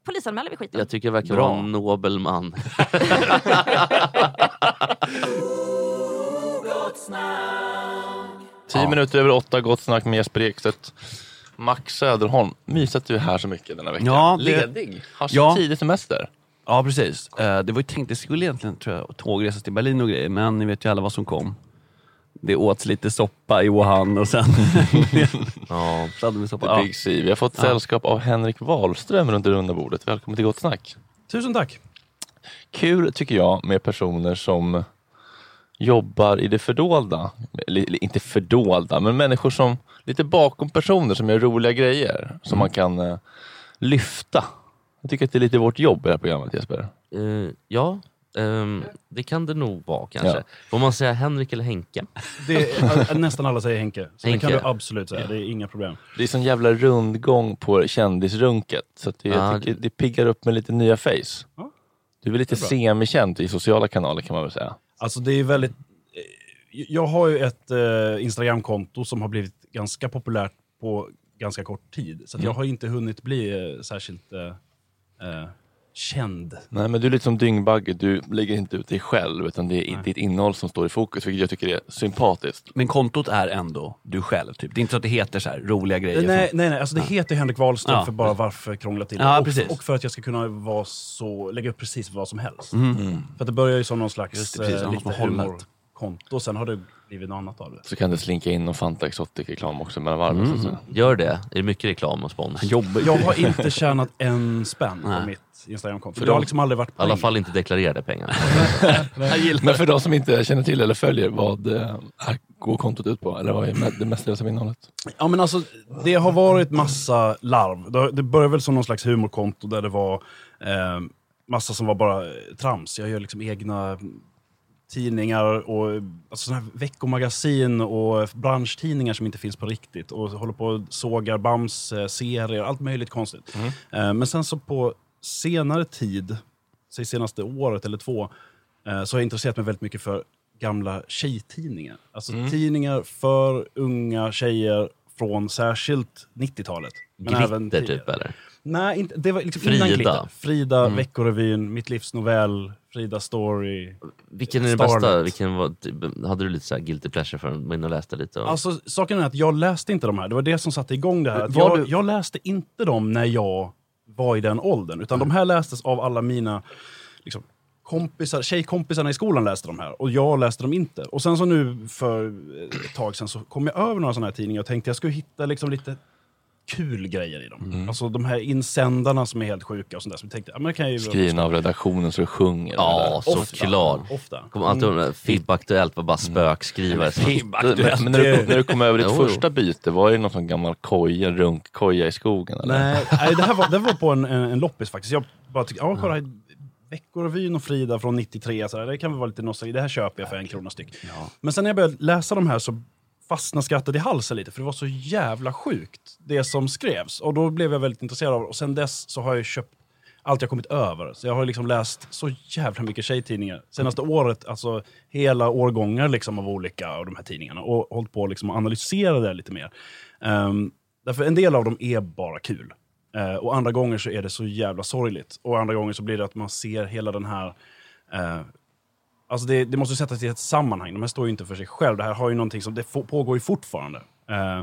[SPEAKER 8] polisanmäler vi skiten.
[SPEAKER 3] Jag tycker det verkar
[SPEAKER 7] Bra.
[SPEAKER 3] vara en nobel man.
[SPEAKER 6] Tio minuter över åtta, gott snack med Jesper Ekstedt. Max Söderholm, mysigt att du är här så mycket denna vecka.
[SPEAKER 7] Ja, det-
[SPEAKER 6] Ledig, har så
[SPEAKER 7] Ja.
[SPEAKER 6] tidig semester.
[SPEAKER 7] Ja, precis. Eh, Det var ju tänkt, det skulle egentligen tror jag, tågresas till Berlin och grejer, men ni vet ju alla vad som kom. Det åts lite soppa i Wuhan och sen...
[SPEAKER 3] ja.
[SPEAKER 7] soppa. Ja.
[SPEAKER 6] Big. Vi har fått
[SPEAKER 7] Ja.
[SPEAKER 6] sällskap av Henrik Wahlström runt det runda bordet. Välkommen till Gott Snack.
[SPEAKER 4] Tusen tack.
[SPEAKER 6] Kul tycker jag med personer som jobbar i det fördolda. Eller, inte fördolda, men människor som lite bakom personer som gör roliga grejer som man kan eh, lyfta. Jag tycker att det är lite vårt jobb i det här programmet Jesper.
[SPEAKER 3] Eh, ja, ehm, det kan det nog vara kanske.
[SPEAKER 6] Ja.
[SPEAKER 3] Får man säga Henrik eller Henke?
[SPEAKER 4] Det är, nästan alla säger Henke. Så
[SPEAKER 3] Henke.
[SPEAKER 4] det kan du absolut säga. Det är inga problem.
[SPEAKER 6] Det är sån jävla rundgång på kändisrunket. Så att det,
[SPEAKER 3] Ja,
[SPEAKER 6] jag tycker det piggar upp med lite nya face.
[SPEAKER 4] Ja.
[SPEAKER 6] Du är lite
[SPEAKER 4] Det
[SPEAKER 6] semikänd i sociala kanaler kan man väl säga.
[SPEAKER 4] Alltså det är väldigt... eh, Jag har ju ett eh, Instagramkonto som har blivit ganska populärt på ganska kort tid. Så att jag
[SPEAKER 6] Mm.
[SPEAKER 4] har inte hunnit bli eh, särskilt eh, eh, känd.
[SPEAKER 6] Nej men du är lite som Dyngbagge, du lägger inte ut dig själv utan det är
[SPEAKER 4] Nej.
[SPEAKER 6] ditt innehåll som står i fokus vilket jag tycker är sympatiskt.
[SPEAKER 7] Men kontot är ändå du själv. Typ. Det är inte så att det heter så här, roliga grejer.
[SPEAKER 4] Nej,
[SPEAKER 7] från-
[SPEAKER 4] nej, nej. Alltså det heter Henrik Wahlström
[SPEAKER 7] Ja.
[SPEAKER 4] för bara varför krångla till det.
[SPEAKER 7] Ja,
[SPEAKER 4] och, och för att jag ska kunna vara så, lägga upp precis vad som helst.
[SPEAKER 7] Mm. Mm.
[SPEAKER 4] För att det börjar ju som någon slags
[SPEAKER 7] Just det, precis,
[SPEAKER 4] eh,
[SPEAKER 7] som
[SPEAKER 4] lite
[SPEAKER 7] hållet.
[SPEAKER 4] Humorkonto. Sen har det blivit något annat av det.
[SPEAKER 6] Så kan det slinka in någon Fanta Exotic-reklam också mellan varven.
[SPEAKER 3] Mm.
[SPEAKER 6] så.
[SPEAKER 3] Gör det. Är det mycket reklam och spons?
[SPEAKER 4] Jag har inte tjänat en spänn på mitt Instagramkonto.
[SPEAKER 6] För
[SPEAKER 4] det har liksom aldrig varit
[SPEAKER 3] I alla fall inte deklarerade pengar.
[SPEAKER 6] Men för de som inte känner till eller följer, vad eh, är- går kontot ut på? Eller vad är det mestadels av innehållet?
[SPEAKER 4] Ja, men alltså, det har varit massa larv. Det- började väl som någon slags humorkonto där det var eh, massa som var bara eh, trams. Jag gör liksom egna tidningar och alltså såna här veckomagasin och branschtidningar som inte finns på riktigt och håller på och sågar Bams-serier, allt möjligt konstigt. Eh, Men sen så på senare tid, säg senaste året eller två, eh, så har jag intresserat mig väldigt mycket för gamla tjejtidningar. Alltså
[SPEAKER 3] Mm.
[SPEAKER 4] tidningar för unga tjejer från särskilt 90-talet.
[SPEAKER 3] Glitter typ eller?
[SPEAKER 4] Nej, inte, det var liksom
[SPEAKER 3] Frida.
[SPEAKER 4] innan Glitter. Frida,
[SPEAKER 3] Mm.
[SPEAKER 4] Veckorevyn, Mitt livs novell, Frida Story.
[SPEAKER 3] Vilken är den bästa? Vilken var, typ, hade du lite så här guilty pleasure för? Inne och läste lite? Och...
[SPEAKER 4] Alltså, saken är att jag läste inte de här. Det var det som satte igång det här. Att jag,
[SPEAKER 3] du-
[SPEAKER 4] jag läste inte dem när jag var i den åldern. Utan de här lästes av alla mina liksom, kompisar, tjejkompisarna i skolan läste de här. Och jag läste dem inte. Och sen så nu för ett tag sen så kom jag över några sådana här tidningar och tänkte jag skulle hitta liksom lite kul grejer i dem.
[SPEAKER 6] Mm.
[SPEAKER 4] Alltså de här insändarna som är helt sjuka och sånt där. Så jag tänkte, ja, men det kan jag ju...
[SPEAKER 6] Skrivna av redaktionen så det sjunger.
[SPEAKER 3] Ja, såklart.
[SPEAKER 4] Ofta.
[SPEAKER 3] Kommer alltid
[SPEAKER 4] Mm.
[SPEAKER 3] mm. FIB Aktuellt var bara spökskrivare.
[SPEAKER 6] Men, men när, du, när du kom över ditt första byte, var det någon sån gammal koja, runkkoja i skogen? Eller?
[SPEAKER 4] Nej, nej det här var, det var på en, en, en loppis faktiskt. Jag bara tyckte, ja kolla, Veckorevyn och Frida från 93, så här, det kan väl vara lite nostalgi. Det här köper jag för en krona styck. Men sen när jag började läsa de här så fastnade skrattet i halsen lite, för det var så jävla sjukt, det som skrevs. Och då blev jag väldigt intresserad av det. Och sen dess så har jag köpt allt jag kommit över. Så jag har liksom läst så jävla mycket tjejtidningar. Senaste året, alltså hela årgångar liksom av olika av de här tidningarna. Och hållit på liksom att analysera det lite mer. Um, därför en del av dem är bara kul. Eh, och andra gånger så är det så jävla sorgligt. Och andra gånger så blir det att man ser hela den här... eh, alltså det, det måste sättas i ett sammanhang. De här står ju inte för sig själv. Det här har ju någonting som... Det pågår ju fortfarande. Eh,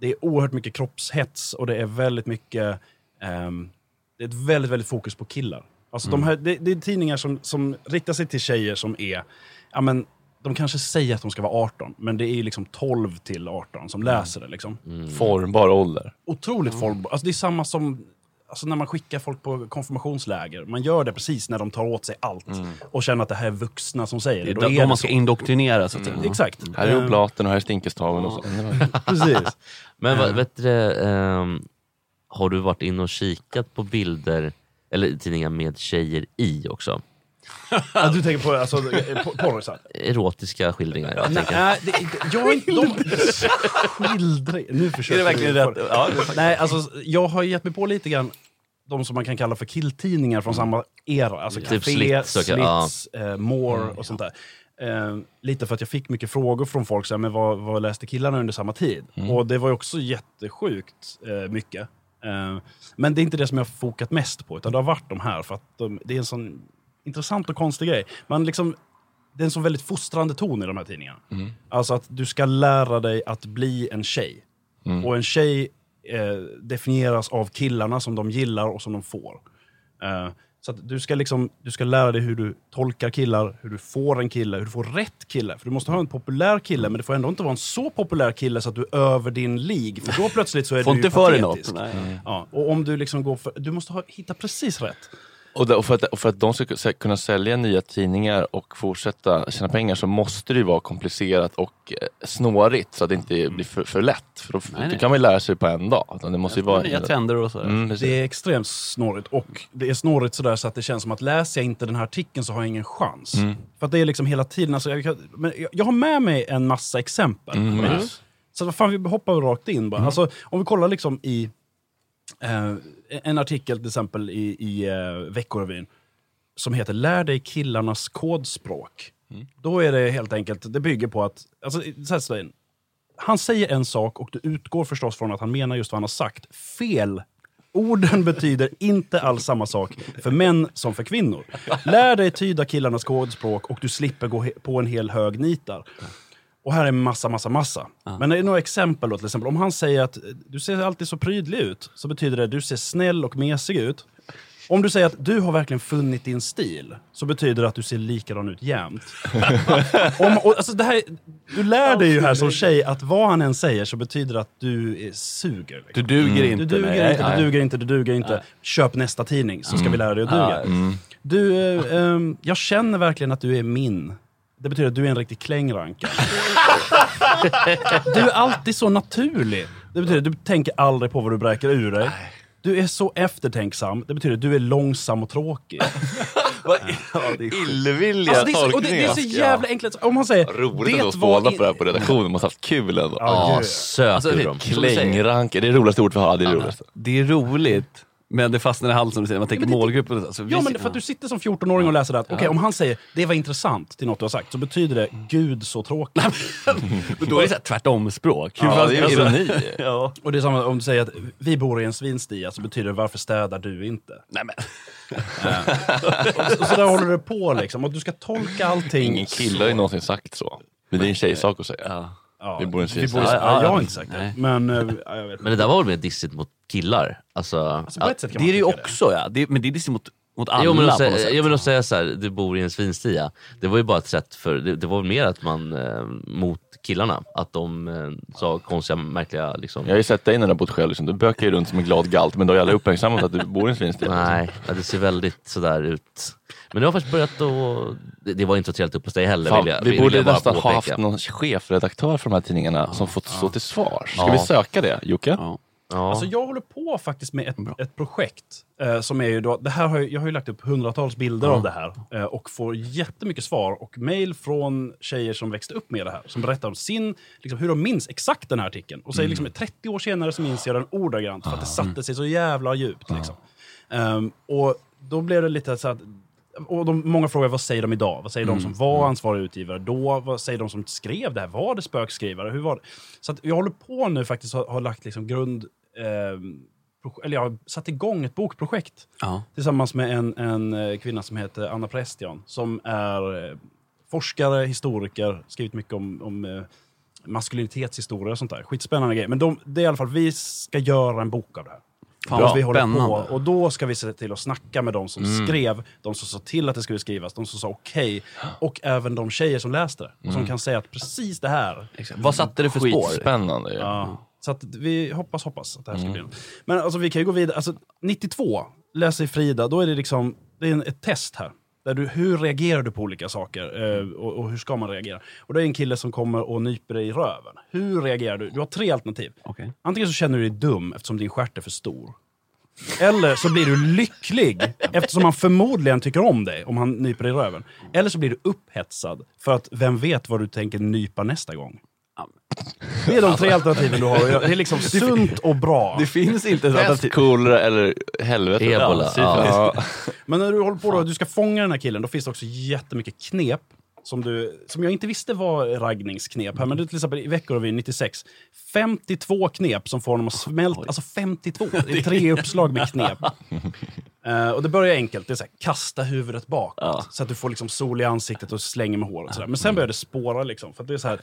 [SPEAKER 4] det är oerhört mycket kroppshets och det är väldigt mycket... ehm, det är ett väldigt, väldigt fokus på killar. Alltså de här, det, det är tidningar som, som riktar sig till tjejer som är... Ja, men, de kanske säger att de ska vara 18, men det är ju liksom 12 till 18 som läser det. Liksom.
[SPEAKER 6] Formbar ålder.
[SPEAKER 4] Otroligt formbar. Alltså det är samma som alltså när man skickar folk på konfirmationsläger. Man gör det precis när de tar åt sig allt och känner att det här är vuxna som säger det. Då
[SPEAKER 7] de-
[SPEAKER 4] är
[SPEAKER 7] de man ska
[SPEAKER 4] så.
[SPEAKER 7] indoktrinera, så att säga.
[SPEAKER 4] Exakt.
[SPEAKER 6] Här är
[SPEAKER 4] Eh,
[SPEAKER 6] oblaten och här är stinkestaven. Och så.
[SPEAKER 4] Precis.
[SPEAKER 3] Men vad,
[SPEAKER 4] Eh.
[SPEAKER 3] vet du, ehm, har du varit inne och kikat på bilder eller tidningar med tjejer i också?
[SPEAKER 4] Ja, du tänker på alltså, po- porrisar?
[SPEAKER 3] Erotiska skildringar. Jag
[SPEAKER 4] Nej,
[SPEAKER 3] tänker.
[SPEAKER 4] nej, det, det- jag har inte... De, skildring... Nu försöker
[SPEAKER 7] Är det verkligen rätt? Ja,
[SPEAKER 4] Nej, alltså jag har gett mig på lite grann de som man kan kalla för killtidningar från samma era. Alltså
[SPEAKER 3] Typ
[SPEAKER 4] Café,
[SPEAKER 3] Slits och- ja.
[SPEAKER 4] Slits, eh, More och sånt där. Eh, lite för att jag fick mycket frågor från folk, så här, men vad, vad läste killarna under samma tid? Och det var ju också jättesjukt eh, mycket. Men det är inte det som jag har fokat mest på, utan det har varit de här. För att de, det är en sån intressant och konstig grej. Man liksom, det är en så väldigt fostrande ton i de här tidningarna. Alltså att du ska lära dig att bli en tjej. Och en tjej eh, definieras av killarna som de gillar och som de får. Eh, så att du ska, liksom, du ska lära dig hur du tolkar killar, hur du får en kille, hur du får rätt kille. För du måste ha en populär kille, men det får ändå inte vara en så populär kille så att du är över din lig. För då plötsligt så är du ju patetisk.
[SPEAKER 7] något. Nej.
[SPEAKER 4] Ja, och om du liksom går för, du måste ha, hitta precis rätt.
[SPEAKER 6] Och, för att, och för att de ska ku- kunna sälja nya tidningar och fortsätta tjäna pengar så måste det ju vara komplicerat och eh, snårigt så att det inte blir för, för lätt. För då,
[SPEAKER 7] Nej,
[SPEAKER 6] då kan man ju lära sig på en dag. Utan Det måste ju vara
[SPEAKER 7] Nya trender och så.
[SPEAKER 6] Mm.
[SPEAKER 4] Det är extremt snårigt. Och det är snårigt sådär så att det känns som att läser jag inte den här artikeln så har jag ingen chans.
[SPEAKER 6] Mm.
[SPEAKER 4] För att det är liksom hela tiden, alltså, jag, men jag, jag har med mig en massa exempel.
[SPEAKER 6] Mm, yes.
[SPEAKER 4] Så vad fan, vi hoppar rakt in bara. Alltså, om vi kollar liksom i eh, en artikel till exempel i, i eh, Veckorevyn som heter Lär dig killarnas kodspråk. Då är det helt enkelt, det bygger på att, alltså, så här han säger en sak och du utgår förstås från att han menar just vad han har sagt. Fel! Orden betyder inte alls samma sak för män som för kvinnor. Lär dig tyda killarnas kodspråk och du slipper gå på en hel hög nitar. Och här är massa, massa, massa. Men det är några exempel då, till exempel. Om han säger att du ser alltid så prydlig ut, så betyder det att du ser snäll och mesig ut. Om du säger att du har verkligen funnit din stil, så betyder det att du ser likadan ut jämt. Om, och, alltså, det här, du lär dig ju här som tjej att vad han än säger så betyder det att du är, suger. liksom.
[SPEAKER 7] Du duger inte.
[SPEAKER 4] Du duger
[SPEAKER 7] nej.
[SPEAKER 4] inte,
[SPEAKER 7] Nej.
[SPEAKER 4] du duger inte, du duger inte. Köp nästa tidning så ska vi lära dig att duga.
[SPEAKER 7] Mm.
[SPEAKER 4] Du, eh, ehm, jag känner verkligen att du är min. Det betyder att du är en riktig klängranka. du är alltid så naturlig. Det betyder att du tänker aldrig på vad du bräker ur dig. Du är så eftertänksam, det betyder att du är långsam och tråkig.
[SPEAKER 6] Illvilliga
[SPEAKER 4] Alltså, det, är så, och det, det är så jävla enkelt. Om man säger...
[SPEAKER 6] Roligt ändå att
[SPEAKER 4] vad
[SPEAKER 6] spåna
[SPEAKER 4] in-
[SPEAKER 6] på det här på redaktionen. Måste haft kul ändå.
[SPEAKER 4] Ja, gud.
[SPEAKER 3] söt
[SPEAKER 7] Alltså, det-.
[SPEAKER 6] Klängranke, det är det roligaste ordet vi har. Det är det roligaste.
[SPEAKER 7] Det är roligt, men det fastnar i halsen du säger, man tänker
[SPEAKER 4] det-
[SPEAKER 7] målgruppen. och så. Så vi
[SPEAKER 4] Ja, men för att du sitter som 14-åring och läser det att okej, om han säger det var intressant till något du har sagt så betyder det gud så tråkigt.
[SPEAKER 7] Men då är det så här tvärtom-språk. Hur
[SPEAKER 6] Ja, det är
[SPEAKER 7] alltså-
[SPEAKER 6] ironi.
[SPEAKER 7] ja.
[SPEAKER 4] Och det är samma om du säger att vi bor i en svinstia så betyder det varför städar du inte?
[SPEAKER 7] Nej, men.
[SPEAKER 4] och, och så där håller det på liksom. Och du ska tolka allting.
[SPEAKER 6] Ingen kille har ju någonsin sagt så. Men det är en tjejsak att säga.
[SPEAKER 7] Ja.
[SPEAKER 4] Ja,
[SPEAKER 6] Vi bor i en
[SPEAKER 4] vi
[SPEAKER 6] svinstia.
[SPEAKER 4] bor i-
[SPEAKER 6] Ja,
[SPEAKER 4] ja, jag har inte sagt det.
[SPEAKER 7] Nej.
[SPEAKER 4] Men, eh, ja, jag vet
[SPEAKER 3] Men det där var väl mer dissigt mot killar? Alltså,
[SPEAKER 4] Alltså, på ett sätt kan
[SPEAKER 7] Det är det ju också, ja. Det, men det är liksom mot, mot alla
[SPEAKER 3] Jo men, att
[SPEAKER 7] på något
[SPEAKER 3] säga, men att säga så här, du bor i en svinstia. Det var ju bara ett sätt för, det, det var mer att man eh, mot killarna, att de eh, sa konstiga, märkliga liksom.
[SPEAKER 6] Jag har ju sett dig när du har bott själv. Liksom. Du bökar ju runt som en glad galt. Men då har ju alla uppmärksammat att du bor i en svinstia.
[SPEAKER 3] Nej, ja, det ser väldigt sådär ut. Men det har faktiskt börjat att... Det, det var inte så trevligt upp hos dig heller.
[SPEAKER 6] Fan,
[SPEAKER 3] vill jag,
[SPEAKER 6] vi
[SPEAKER 3] vill
[SPEAKER 6] borde nästan ha haft någon chefredaktör för de här tidningarna som fått stå till svars. Ska
[SPEAKER 3] Ja.
[SPEAKER 6] vi söka det, Jocke?
[SPEAKER 7] Ja.
[SPEAKER 3] Ja.
[SPEAKER 4] Alltså jag håller på faktiskt med ett, ett projekt. Eh, som är ju då, det här har jag, jag har ju lagt upp hundratals bilder av det här. Eh, och får jättemycket svar och mail från tjejer som växte upp med det här. Som berättar om sin, liksom, hur de minns exakt den här artikeln. Och säger liksom 30 år senare så minns jag den ordagrant. För att det satte sig så jävla djupt. Liksom. Ehm, och då blev det lite så att och de, många frågar vad säger de idag? Vad säger de som var ansvariga utgivare då? Vad säger de som skrev det här? Var det spökskrivare? Hur var det? Så jag håller på nu faktiskt har, har lagt liksom grund... pro- eller jag har satt igång ett bokprojekt
[SPEAKER 7] Ja.
[SPEAKER 4] tillsammans med en, en eh, kvinna som heter Anna Prestian som är eh, forskare, historiker, skrivit mycket om, om eh, maskulinitetshistoria och sånt där. Skitspännande grejer. Men de, det är i alla fall, vi ska göra en bok av det här.
[SPEAKER 7] Fan,
[SPEAKER 4] Bra.
[SPEAKER 7] vad
[SPEAKER 4] vi håller
[SPEAKER 7] spännande.
[SPEAKER 4] på. Och då ska vi se till att snacka med de som
[SPEAKER 6] Mm.
[SPEAKER 4] skrev, de som sa till att det skulle skrivas, de som sa okej och även de tjejer som läste det. Och
[SPEAKER 6] Mm.
[SPEAKER 4] som kan säga att precis det här.
[SPEAKER 7] Exakt. Vad satte det för spår?
[SPEAKER 6] Skitspännande ju.
[SPEAKER 4] Ja. Så att vi hoppas, hoppas att det här ska
[SPEAKER 6] Mm.
[SPEAKER 4] bli. Men alltså vi kan ju gå vidare. Alltså 92, läser Frida, då är det liksom, det är en, ett test här. Där du, hur reagerar du på olika saker eh, och, och hur ska man reagera? Och det är en kille som kommer och nyper dig i röven. Hur reagerar du? Du har tre alternativ.
[SPEAKER 7] Okej.
[SPEAKER 4] Antingen så känner du dig dum eftersom din stjärt är för stor. Eller så blir du lycklig eftersom han förmodligen tycker om dig om han nyper dig i röven. Eller så blir du upphetsad för att vem vet vad du tänker nypa nästa gång. Det är de tre alternativen du har. Det är liksom sunt och bra.
[SPEAKER 7] Det finns inte ett
[SPEAKER 6] Pest,
[SPEAKER 7] alternativ.
[SPEAKER 6] kolera eller helvete.
[SPEAKER 3] Ebola,
[SPEAKER 6] ja.
[SPEAKER 4] Men när du håller på då, du ska fånga den här killen, då finns det också jättemycket knep som, du, som jag inte visste var raggningsknep. Här, men är till exempel i Veckorevyn 96, 52 knep som får honom att smälta. Alltså 52! Det är tre uppslag med knep. Eh, och det börjar enkelt, det är så här, kasta huvudet bakåt. Så att du får liksom sol i ansiktet och slänger med håret. Men sen börjar det spåra liksom. För att det är så här,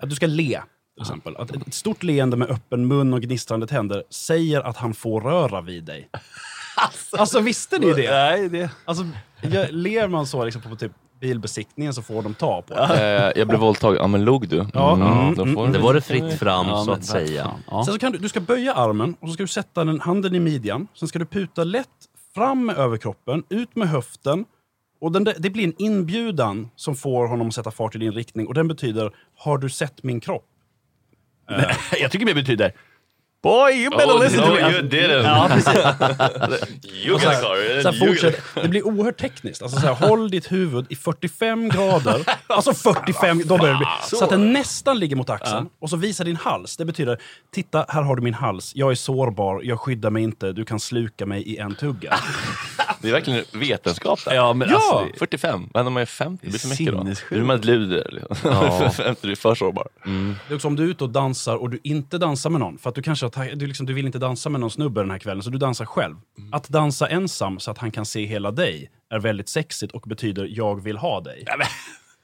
[SPEAKER 4] att du ska le. Till exempel. Att ett stort leende med öppen mun och gnistrande tänder säger att han får röra vid dig. Alltså visste ni det?
[SPEAKER 7] Nej, det...
[SPEAKER 4] Alltså, ler man så liksom på typ bilbesiktningen så får de ta på det.
[SPEAKER 6] Eh, jag blev våldtagen. Ja men log du?
[SPEAKER 4] Ja, mm,
[SPEAKER 6] då
[SPEAKER 4] mm,
[SPEAKER 6] får
[SPEAKER 4] mm.
[SPEAKER 3] Det var det fritt fram
[SPEAKER 7] Ja,
[SPEAKER 3] så att säga.
[SPEAKER 7] Ja.
[SPEAKER 4] Sen så kan du, du ska böja armen och så ska du sätta den handen i midjan. Sen ska du puta lätt fram med överkroppen, ut med höften. Och den där, det blir en inbjudan som får honom att sätta fart i din riktning. Och den betyder, har du sett min kropp?
[SPEAKER 7] Jag tycker det betyder Boy, you better
[SPEAKER 6] Oh,
[SPEAKER 7] listen to
[SPEAKER 6] no,
[SPEAKER 7] me.
[SPEAKER 6] you didn't.
[SPEAKER 7] Ja, precis.
[SPEAKER 6] You
[SPEAKER 4] så här,
[SPEAKER 6] car.
[SPEAKER 4] så här, fortsätt, det blir oerhört tekniskt. Alltså så här, håll ditt huvud i 45 grader. Alltså 45, då börjar det bli, så att den nästan ligger mot axeln. Och så visa din hals. Det betyder, titta här har du min hals. Jag är sårbar, jag skyddar mig inte. Du kan sluka mig i en tugga.
[SPEAKER 6] Det är verkligen vetenskap där.
[SPEAKER 7] Ja, men
[SPEAKER 4] Ja!
[SPEAKER 7] alltså, det-
[SPEAKER 6] 45, vad händer om man är 50? Det blir för mycket då. Då är man ett luder. Liksom.
[SPEAKER 3] Ja.
[SPEAKER 6] 50, du är för sårbar.
[SPEAKER 4] Det är också om du är ute och dansar och du inte dansar med någon. För att du kanske tagit- du, liksom, du vill inte dansa med någon snubbe den här kvällen, så du dansar själv. Att dansa ensam så att han kan se hela dig är väldigt sexigt och betyder jag vill ha dig.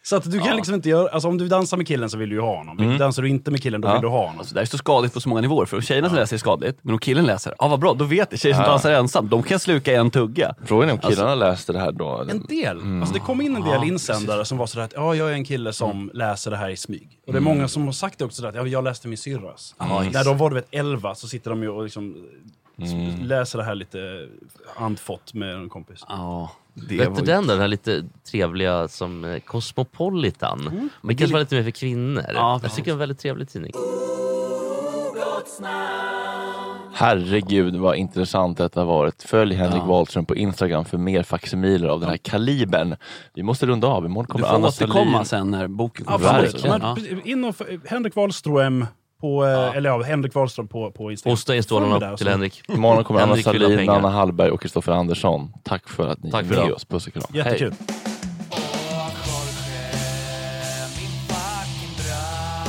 [SPEAKER 4] Så att du kan liksom inte göra, alltså om du dansar med killen så vill du ju ha honom. Dansar du inte med killen då vill du ha honom.
[SPEAKER 7] Alltså, det här är så skadligt på så många nivåer. För om tjejerna som läser är skadligt, men om killen läser, ja ah, vad bra, då vet jag. Tjejer som
[SPEAKER 6] Ja.
[SPEAKER 7] dansar ensam, de kan sluka en tugga.
[SPEAKER 6] Frågan är om killarna läste det här då?
[SPEAKER 4] En del. Alltså det kom in en del insändare som var sådär att ja, jag är en kille som läser det här i smyg. Och det är många som har sagt det också, sådär att ja, jag läste min syrras. När de var du vet 11 så sitter de ju och liksom s- läser det här lite andfått med en kompis.
[SPEAKER 7] Ja, det
[SPEAKER 3] Vet du den då, den här lite trevliga som eh, Cosmopolitan? Men kanske var lite mer för kvinnor.
[SPEAKER 7] Ja,
[SPEAKER 3] jag tycker det är en väldigt trevlig tidning.
[SPEAKER 6] Herregud vad intressant detta har varit. Följ Henrik
[SPEAKER 7] Ja.
[SPEAKER 6] Wahlström på Instagram för mer faksimiler av den här kalibern. Vi måste runda av. Imorgon
[SPEAKER 7] Du
[SPEAKER 6] kommer
[SPEAKER 7] får
[SPEAKER 6] Anna
[SPEAKER 7] återkomma
[SPEAKER 6] Sahlin.
[SPEAKER 7] sen när boken kommer. Ja.
[SPEAKER 4] In och, Henrik Wahlström på, eh, eller ja, Henrik Wahlström på, på Instagram. Där
[SPEAKER 3] upp till Henrik.
[SPEAKER 6] Imorgon kommer Anna Sahlin. Anna Hallberg och Kristoffer Andersson. Tack för att ni
[SPEAKER 3] Tack
[SPEAKER 6] är med
[SPEAKER 3] idag.
[SPEAKER 6] oss. Puss och kram.
[SPEAKER 4] Jättekul.
[SPEAKER 5] Min fucking brau